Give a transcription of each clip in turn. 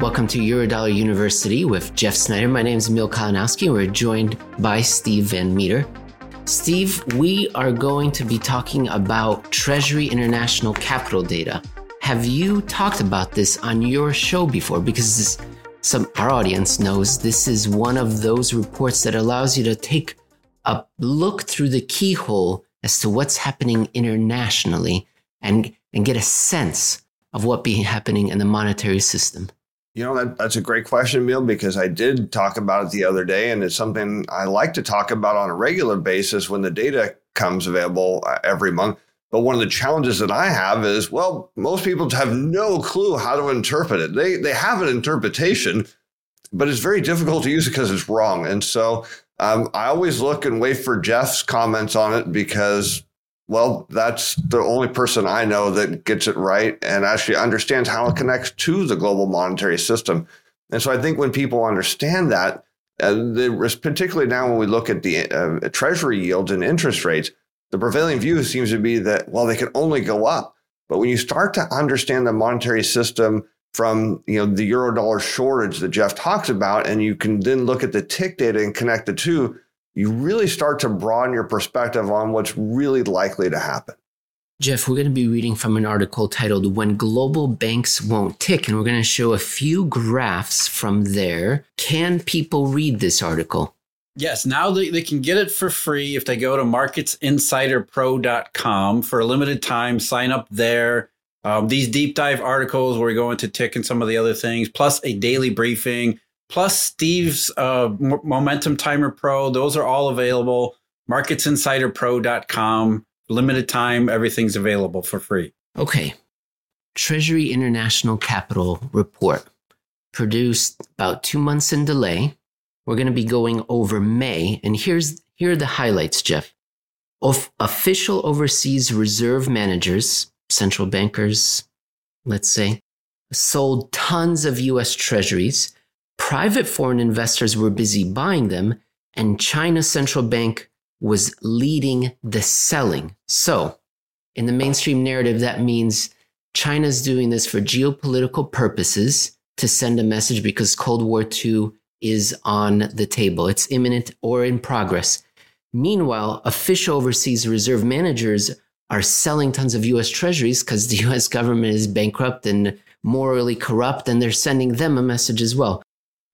Welcome to Eurodollar University with Jeff Snider. My name is Emil Kalinowski. We're joined by Steve Van Metre. Steve, we are going to be talking about Treasury International capital data. Have you talked about this on your show before? Because this, some our audience knows this is one of those reports that allows you to take a look through the keyhole as to what's happening internationally and and get a sense of what happening in the monetary system. You know, that, that's a great question, Emil, because I did talk about it the other day, and it's something I like to talk about on a regular basis when the data comes available uh, every month. But one of the challenges that I have is, well, most people have no clue how to interpret it. They they have an interpretation, but it's very difficult to use it because it's wrong. And so um, I always look and wait for Jeff's comments on it because well, that's the only person I know that gets it right and actually understands how it connects to the global monetary system. And so I think when people understand that, uh, particularly now when we look at the uh, treasury yields and interest rates, the prevailing view seems to be that, well, they can only go up. But when you start to understand the monetary system from you know the eurodollar shortage that Jeff talks about, and you can then look at the TIC data and connect the two, you really start to broaden your perspective on what's really likely to happen. Jeff, we're going to be reading from an article titled When Global Banks Won't TIC, and we're going to show a few graphs from there. Can people read this article? Yes, now they, they can get it for free if they go to marketsinsiderpro.com for a limited time. Sign up there. Um, these deep dive articles where we go into TIC and some of the other things, plus a daily briefing plus Steve's uh, Momentum Timer Pro. Those are all available. MarketsInsiderPro.com. Limited time, everything's available for free. Okay. Treasury International Capital Report, produced about two months in delay. We're going to be going over May, and here's here are the highlights, Jeff. Of official overseas reserve managers, central bankers, let's say, sold tons of US treasuries Private foreign investors were busy buying them, and China's central bank was leading the selling. So, in the mainstream narrative, that means China's doing this for geopolitical purposes to send a message because Cold War II is on the table. It's imminent or in progress. Meanwhile, official overseas reserve managers are selling tons of US treasuries because the US government is bankrupt and morally corrupt, and they're sending them a message as well.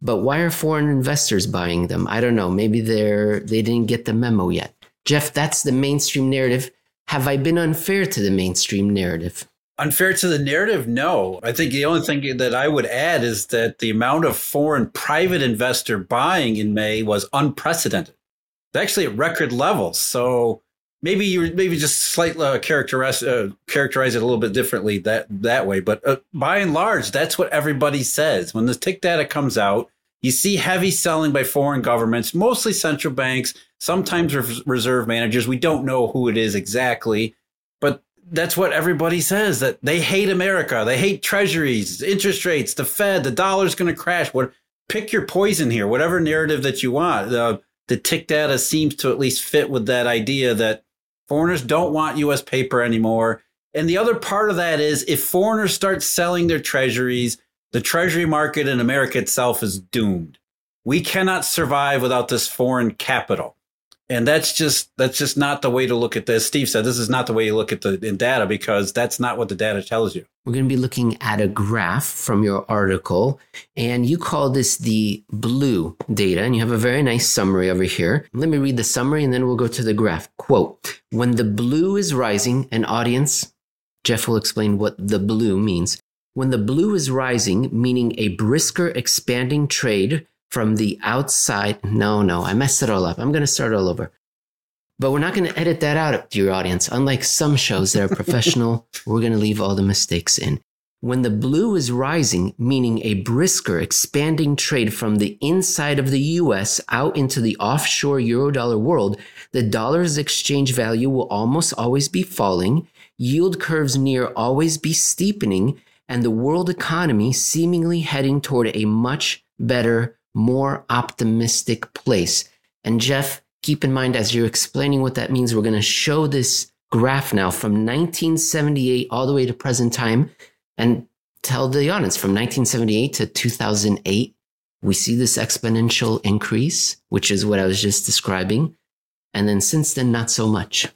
But why are foreign investors buying them? I don't know. Maybe they're they didn't get the memo yet. Jeff, that's the mainstream narrative. Have I been unfair to the mainstream narrative? Unfair to the narrative? No. I think the only thing that I would add is that the amount of foreign private investor buying in May was unprecedented. It's actually at record levels. So maybe you maybe just slightly uh, characterize uh, characterize it a little bit differently that that way. But uh, by and large, that's what everybody says when the TIC data comes out. You see heavy selling by foreign governments, mostly central banks, sometimes reserve managers. We don't know who it is exactly, but that's what everybody says that they hate America. They hate treasuries, interest rates, the Fed, the dollar's going to crash. What pick your poison here, whatever narrative that you want. The the TIC data seems to at least fit with that idea that foreigners don't want US paper anymore. And the other part of that is if foreigners start selling their treasuries, the treasury market in America itself is doomed. We cannot survive without this foreign capital. And that's just that's just not the way to look at this. Steve said this is not the way you look at the in data because that's not what the data tells you. We're going to be looking at a graph from your article, and you call this the blue data, and you have a very nice summary over here. Let me read the summary, and then we'll go to the graph. Quote: When the blue is rising, an audience, Jeff will explain what the blue means. When the blue is rising, meaning a brisker expanding trade from the outside. No, no, I messed it all up. I'm going to start all over. But we're not going to edit that out, dear audience. Unlike some shows that are professional, we're going to leave all the mistakes in. When the blue is rising, meaning a brisker expanding trade from the inside of the US out into the offshore eurodollar world, the dollar's exchange value will almost always be falling, yield curves near always be steepening, and the world economy seemingly heading toward a much better, more optimistic place. And Jeff, keep in mind as you're explaining what that means, we're going to show this graph now from 1978 all the way to present time and tell the audience from 1978 to 2008, we see this exponential increase, which is what I was just describing. And then since then, not so much.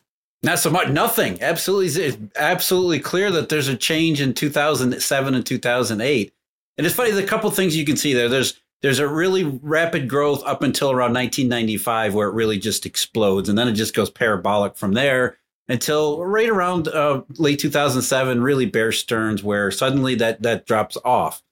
Not so much. Nothing. Absolutely, it's absolutely clear that there's a change in 2007 and 2008. And it's funny. There's a couple things you can see there. There's there's a really rapid growth up until around 1995, where it really just explodes, and then it just goes parabolic from there until right around uh, late 2007. Really, Bear Stearns, where suddenly that that drops off.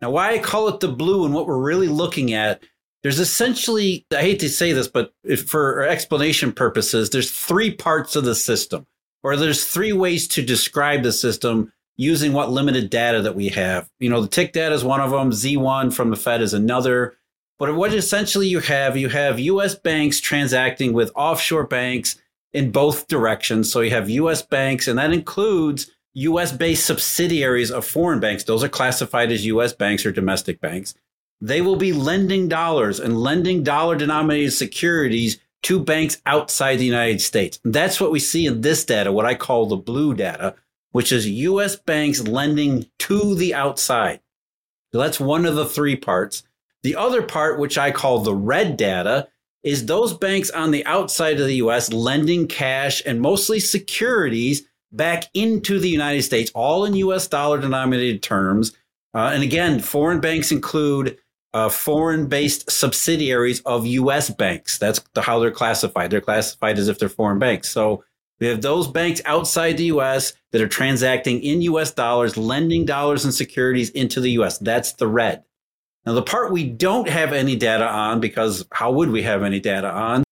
Now, why I call it the blue, and what we're really looking at there's essentially, I hate to say this, but for explanation purposes, there's three parts of the system, or there's three ways to describe the system using what limited data that we have. You know, the TIC data is one of them, Z1 from the Fed is another. But what essentially you have, you have US banks transacting with offshore banks in both directions. So you have US banks, and that includes US based subsidiaries of foreign banks. Those are classified as US banks or domestic banks they will be lending dollars and lending dollar denominated securities to banks outside the United States. That's what we see in this data, what I call the blue data, which is US banks lending to the outside. So that's one of the three parts. The other part, which I call the red data, is those banks on the outside of the US lending cash and mostly securities back into the United States, all in US dollar denominated terms. Uh, and again, foreign banks include uh, foreign based subsidiaries of US banks. That's the, how they're classified. They're classified as if they're foreign banks. So we have those banks outside the US that are transacting in US dollars, lending dollars and securities into the US. That's the red. Now, the part we don't have any data on, because how would we have any data on,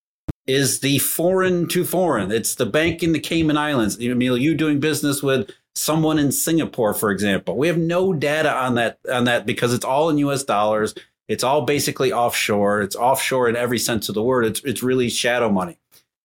is the foreign to foreign. It's the bank in the Cayman Islands. Emil, you doing business with someone in Singapore, for example. We have no data on that on that because it's all in US dollars. It's all basically offshore. It's offshore in every sense of the word. It's, it's really shadow money.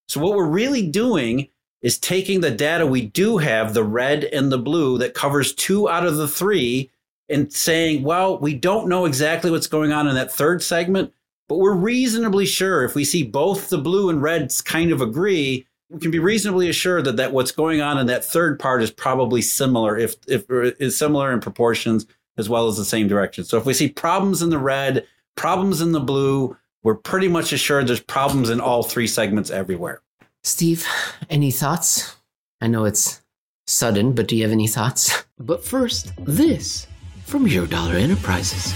So, what we're really doing is taking the data we do have, the red and the blue, that covers two out of the three, and saying, well, we don't know exactly what's going on in that third segment, but we're reasonably sure if we see both the blue and reds kind of agree, we can be reasonably assured that, that what's going on in that third part is probably similar, if, if is similar in proportions as well as the same direction. So if we see problems in the red, problems in the blue, we're pretty much assured there's problems in all three segments everywhere. Steve, any thoughts? I know it's sudden, but do you have any thoughts? But first, this from Eurodollar Enterprises.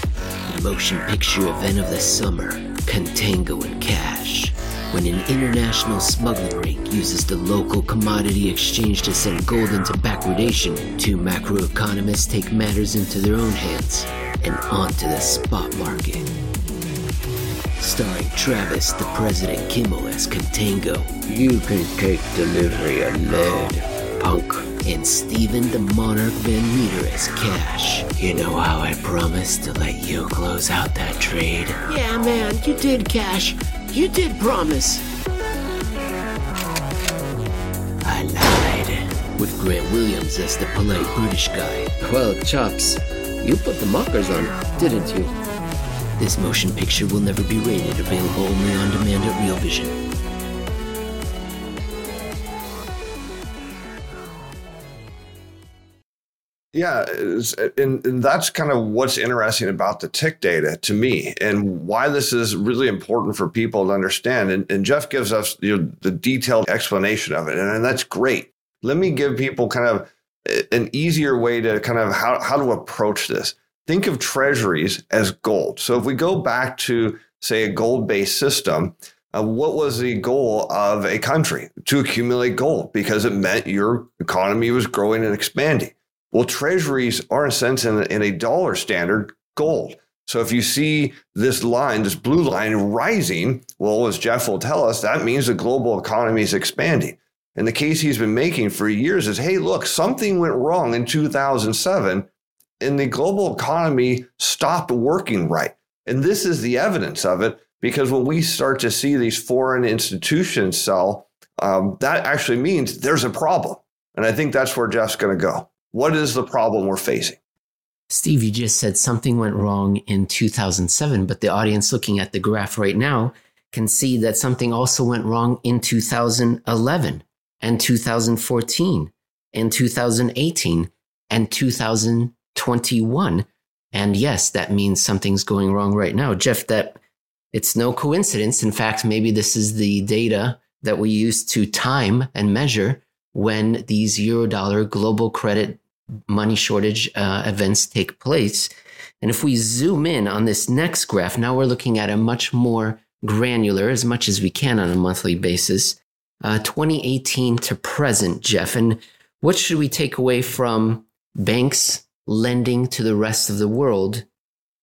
The motion picture event of the summer, Contango and Cash when an international smuggling ring uses the local commodity exchange to send gold into backwardation, two macroeconomists take matters into their own hands and onto the spot market. Starring Travis, the President Kimmel as Contango. You can take delivery of lead, punk. And Steven the Monarch Van Metre as Cash. You know how I promised to let you close out that trade? Yeah, man, you did, Cash. You did promise. I lied. With Grant Williams as the polite British guy. Well, Chops, you put the mockers on, didn't you? This motion picture will never be rated, available only on demand at Real Vision. Yeah, and, and that's kind of what's interesting about the TIC data to me, and why this is really important for people to understand. And, and Jeff gives us you know, the detailed explanation of it, and, and that's great. Let me give people kind of an easier way to kind of how, how to approach this. Think of treasuries as gold. So if we go back to, say, a gold based system, uh, what was the goal of a country? To accumulate gold because it meant your economy was growing and expanding. Well, treasuries are, in a sense, in a, in a dollar standard, gold. So if you see this line, this blue line rising, well, as Jeff will tell us, that means the global economy is expanding. And the case he's been making for years is hey, look, something went wrong in 2007 and the global economy stopped working right. And this is the evidence of it because when we start to see these foreign institutions sell, um, that actually means there's a problem. And I think that's where Jeff's going to go. What is the problem we're facing? Steve, you just said something went wrong in 2007, but the audience looking at the graph right now can see that something also went wrong in 2011 and 2014 and 2018 and 2021. And yes, that means something's going wrong right now. Jeff, that it's no coincidence. In fact, maybe this is the data that we use to time and measure when these euro dollar global credit money shortage uh, events take place. And if we zoom in on this next graph, now we're looking at a much more granular, as much as we can on a monthly basis, uh, 2018 to present, Jeff. And what should we take away from banks lending to the rest of the world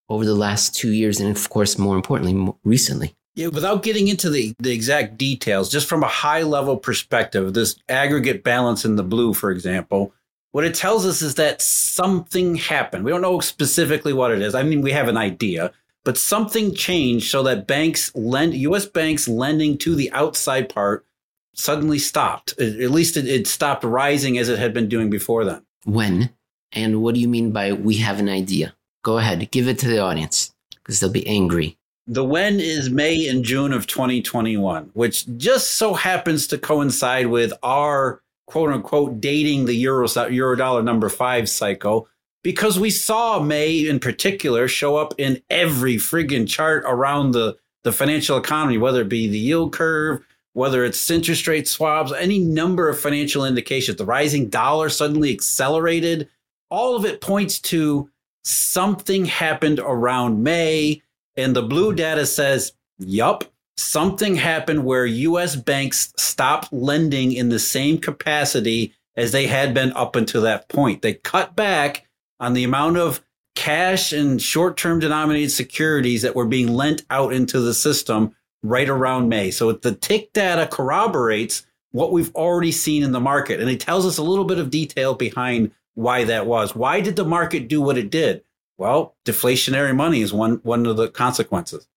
over the last two years? And of course, more importantly, more recently. Yeah, without getting into the, the exact details, just from a high level perspective, this aggregate balance in the blue, for example, what it tells us is that something happened. We don't know specifically what it is. I mean, we have an idea, but something changed so that banks lend US banks lending to the outside part suddenly stopped. At least it, it stopped rising as it had been doing before then. When? And what do you mean by we have an idea? Go ahead, give it to the audience because they'll be angry. The when is May and June of 2021, which just so happens to coincide with our quote unquote dating the euro euro dollar number five cycle because we saw May in particular show up in every friggin' chart around the, the financial economy, whether it be the yield curve, whether it's interest rate swaps, any number of financial indications. The rising dollar suddenly accelerated. All of it points to something happened around May. And the blue data says, yup, something happened where US banks stopped lending in the same capacity as they had been up until that point. They cut back on the amount of cash and short term denominated securities that were being lent out into the system right around May. So the TIC data corroborates what we've already seen in the market. And it tells us a little bit of detail behind why that was. Why did the market do what it did? Well, deflationary money is one, one of the consequences.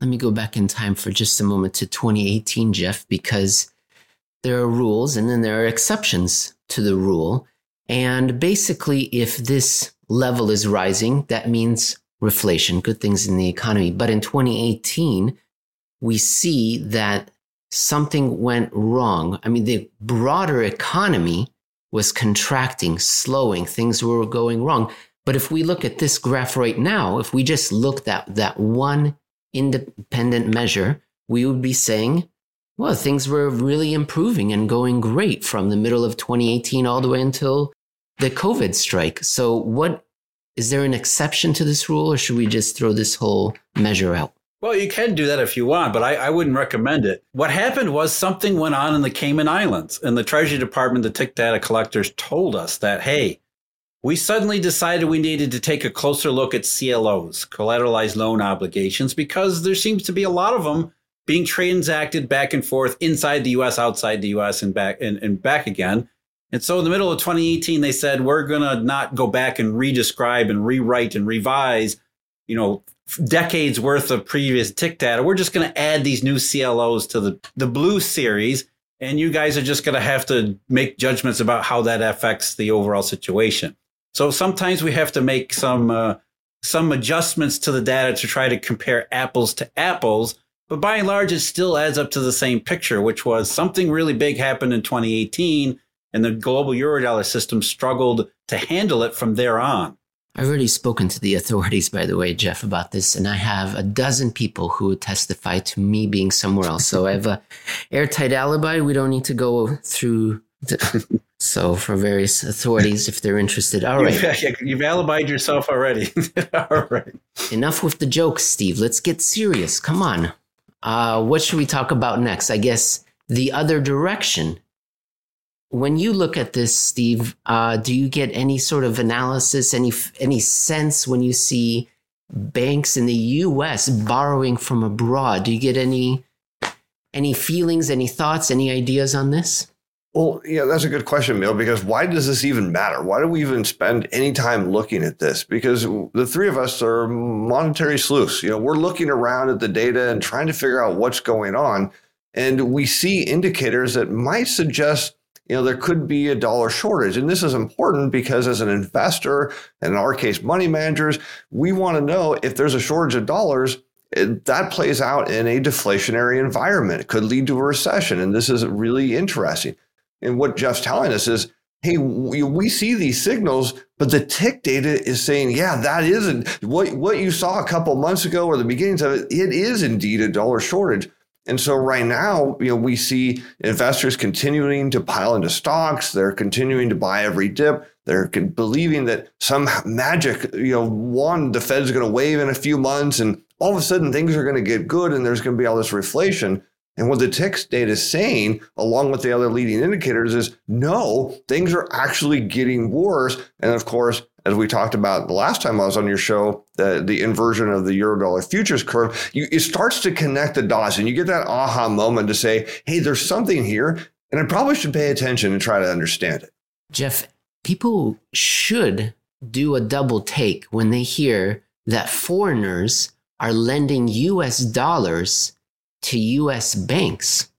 Let me go back in time for just a moment to 2018, Jeff, because there are rules and then there are exceptions to the rule. And basically, if this level is rising, that means reflation, good things in the economy. But in 2018, we see that something went wrong. I mean, the broader economy was contracting, slowing, things were going wrong. But if we look at this graph right now, if we just looked at that one independent measure, we would be saying, well, things were really improving and going great from the middle of 2018 all the way until the COVID strike. So, what is there an exception to this rule, or should we just throw this whole measure out? Well, you can do that if you want, but I, I, wouldn't recommend it. What happened was something went on in the Cayman Islands, and the Treasury Department, the tick data collectors, told us that, hey, we suddenly decided we needed to take a closer look at CLOs, collateralized loan obligations, because there seems to be a lot of them being transacted back and forth inside the US, outside the US, and back and, and back again. And so in the middle of 2018, they said, we're going to not go back and redescribe and rewrite and revise, you know, decades worth of previous TIC data. We're just going to add these new CLOs to the, the blue series. And you guys are just going to have to make judgments about how that affects the overall situation. So sometimes we have to make some uh, some adjustments to the data to try to compare apples to apples. But by and large, it still adds up to the same picture, which was something really big happened in 2018, and the global eurodollar system struggled to handle it from there on. I've already spoken to the authorities, by the way, Jeff, about this, and I have a dozen people who would testify to me being somewhere else. So I have a airtight alibi. We don't need to go through the, so for various authorities, if they're interested, all right. You've, you've alibied yourself already. all right. Enough with the jokes, Steve. Let's get serious. Come on. Uh, what should we talk about next? I guess the other direction. When you look at this, Steve, uh, do you get any sort of analysis, any any sense when you see banks in the U.S. borrowing from abroad? Do you get any any feelings, any thoughts, any ideas on this? Well, yeah, that's a good question, Emil, because why does this even matter? Why do we even spend any time looking at this? Because the three of us are monetary sleuths. You know, we're looking around at the data and trying to figure out what's going on. And we see indicators that might suggest, you know, there could be a dollar shortage. And this is important because as an investor, and in our case, money managers, we want to know if there's a shortage of dollars, it, that plays out in a deflationary environment. It could lead to a recession. And this is really interesting. And what Jeff's telling us is hey, we, we see these signals, but the TIC data is saying, yeah, that isn't what, what you saw a couple months ago or the beginnings of it. It is indeed a dollar shortage. And so right now, you know, we see investors continuing to pile into stocks. They're continuing to buy every dip. They're believing that some magic, you know, one, the Fed's going to wave in a few months and all of a sudden things are going to get good and there's going to be all this reflation. And what the TIC data is saying, along with the other leading indicators, is no, things are actually getting worse. And of course, as we talked about the last time I was on your show, the, the inversion of the Eurodollar futures curve, you, it starts to connect the dots and you get that aha moment to say, hey, there's something here. And I probably should pay attention and try to understand it. Jeff, people should do a double take when they hear that foreigners are lending US dollars to US banks.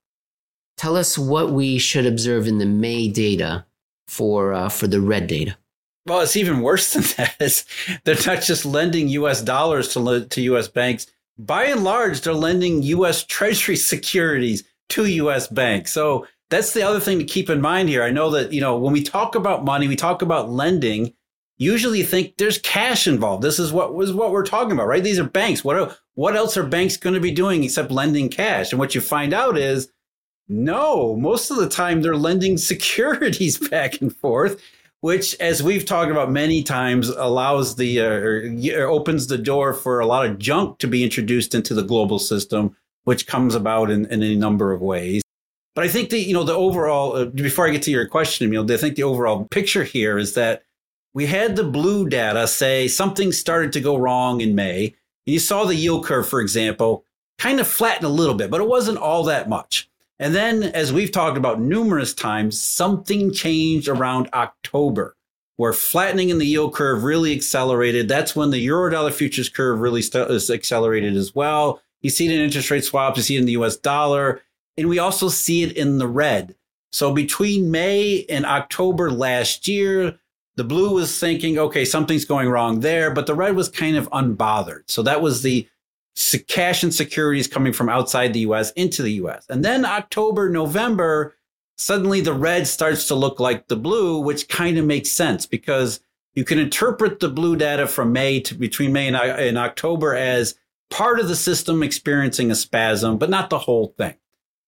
Tell us what we should observe in the May data for, uh, for the red data. Well, it's even worse than that. they're not just lending US dollars to, to US banks. By and large, they're lending US Treasury securities to US banks. So that's the other thing to keep in mind here. I know that, you know, when we talk about money, we talk about lending, usually think there's cash involved. This is what was what we're talking about, right? These are banks. What what else are banks going to be doing except lending cash? And what you find out is no, most of the time they're lending securities back and forth, which, as we've talked about many times, allows the uh, or opens the door for a lot of junk to be introduced into the global system, which comes about in, in a number of ways. But I think the you know the overall uh, before I get to your question, Emil, I think the overall picture here is that we had the blue data say something started to go wrong in May. and You saw the yield curve, for example, kind of flatten a little bit, but it wasn't all that much. And then, as we've talked about numerous times, something changed around October, where flattening in the yield curve really accelerated. That's when the Eurodollar futures curve really st- uh, accelerated as well. You see it in interest rate swaps, you see it in the US dollar, and we also see it in the red. So between May and October last year, the blue was thinking, okay, something's going wrong there, but the red was kind of unbothered. So that was the cash and securities coming from outside the US into the US. And then October, November, suddenly the red starts to look like the blue, which kind of makes sense because you can interpret the blue data from May to between May and, uh, and October as part of the system experiencing a spasm, but not the whole thing.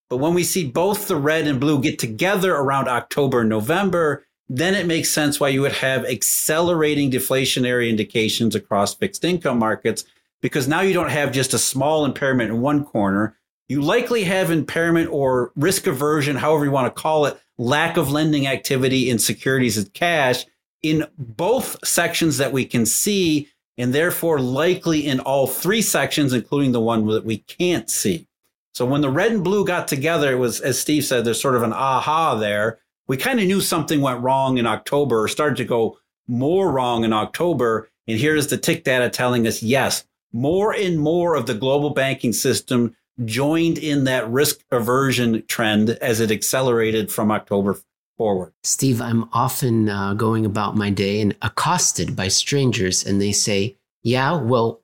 But when we see both the red and blue get together around October, November, then it makes sense why you would have accelerating deflationary indications across fixed income markets because now you don't have just a small impairment in one corner. You likely have impairment or risk aversion, however you want to call it, lack of lending activity in securities and cash in both sections that we can see, and therefore likely in all three sections, including the one that we can't see. So when the red and blue got together, it was, as Steve said, there's sort of an aha there we kind of knew something went wrong in October or started to go more wrong in October. And here's the TIC data telling us yes, more and more of the global banking system joined in that risk aversion trend as it accelerated from October forward. Steve, I'm often uh, going about my day and accosted by strangers, and they say, Yeah, well,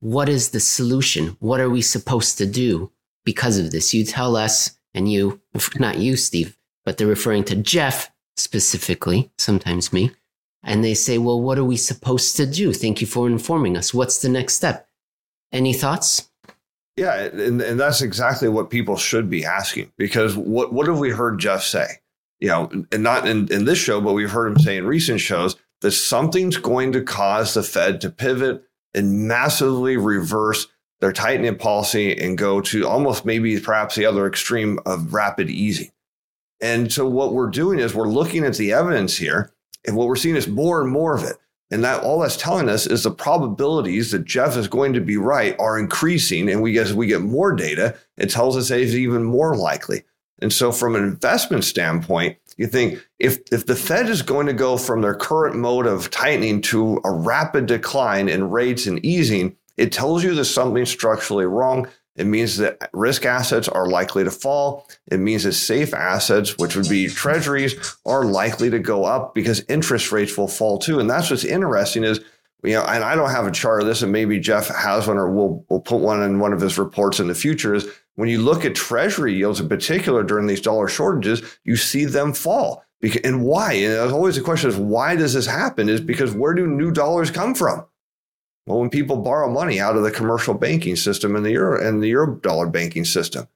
what is the solution? What are we supposed to do because of this? You tell us, and you, not you, Steve, but they're referring to Jeff specifically, sometimes me. And they say, well, what are we supposed to do? Thank you for informing us. What's the next step? Any thoughts? Yeah, and, and that's exactly what people should be asking because what, what have we heard Jeff say? You know, and not in, in this show, but we've heard him say in recent shows that something's going to cause the Fed to pivot and massively reverse their tightening policy and go to almost maybe perhaps the other extreme of rapid easing. And so what we're doing is we're looking at the evidence here, and what we're seeing is more and more of it. And that all that's telling us is the probabilities that Jeff is going to be right are increasing. And we as we get more data, it tells us that he's even more likely. And so from an investment standpoint, you think if if the Fed is going to go from their current mode of tightening to a rapid decline in rates and easing, it tells you there's something structurally wrong. It means that risk assets are likely to fall. It means that safe assets, which would be treasuries, are likely to go up because interest rates will fall too. And that's what's interesting is you know, and I don't have a chart of this, and maybe Jeff has one, or we'll we'll put one in one of his reports in the future. Is when you look at Treasury yields in particular during these dollar shortages, you see them fall. And why? And always the question is why does this happen? Is because where do new dollars come from? Well, when people borrow money out of the commercial banking system and the euro and the euro dollar banking system.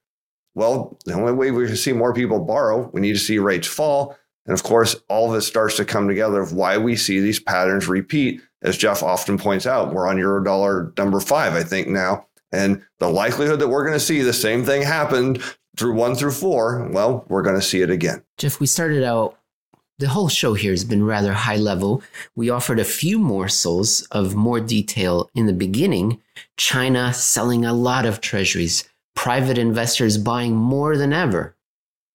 Well, the only way we can see more people borrow, we need to see rates fall. And of course, all of it starts to come together of why we see these patterns repeat. As Jeff often points out, we're on euro dollar number five, I think now. And the likelihood that we're going to see the same thing happen through one through four, well, we're going to see it again. Jeff, we started out the whole show here has been rather high level. We offered a few morsels of more detail in the beginning. China selling a lot of treasuries, private investors buying more than ever.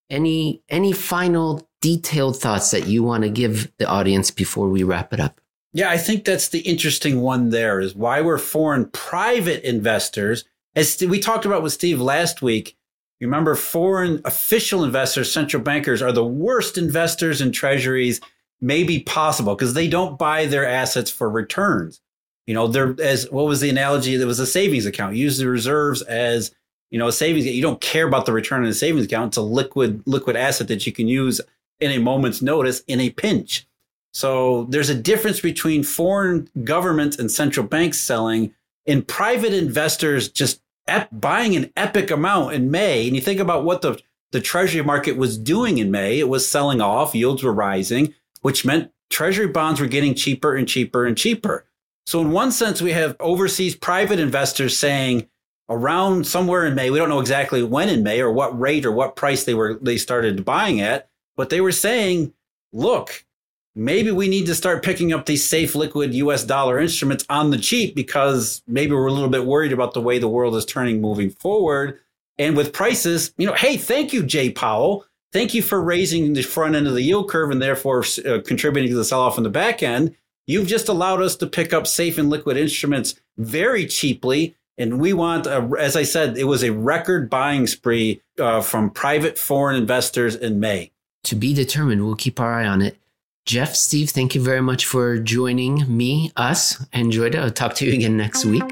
Any any final detailed thoughts that you want to give the audience before we wrap it up? Yeah, I think that's the interesting one there is why were foreign private investors, as we talked about with Steve last week, Remember, foreign official investors, central bankers, are the worst investors in treasuries maybe possible because they don't buy their assets for returns. You know, they're as what was the analogy? There was a savings account. Use the reserves as you know a savings. You don't care about the return on the savings account. It's a liquid liquid asset that you can use in a moment's notice in a pinch. So there's a difference between foreign governments and central banks selling and private investors just ep- buying an epic amount in May, and you think about what the the treasury market was doing in May, it was selling off, yields were rising, which meant treasury bonds were getting cheaper and cheaper and cheaper. So in one sense, we have overseas private investors saying around somewhere in May, we don't know exactly when in May or what rate or what price they were they started buying at, but they were saying, look, maybe we need to start picking up these safe liquid US dollar instruments on the cheap because maybe we're a little bit worried about the way the world is turning moving forward. And with prices, you know, hey, thank you, Jay Powell. Thank you for raising the front end of the yield curve and therefore uh, contributing to the sell off in the back end. You've just allowed us to pick up safe and liquid instruments very cheaply. And we want, a, as I said, it was a record buying spree uh, from private foreign investors in May. To be determined, we'll keep our eye on it. Jeff, Steve, thank you very much for joining me, us, and Joyda. I'll talk to you again next week.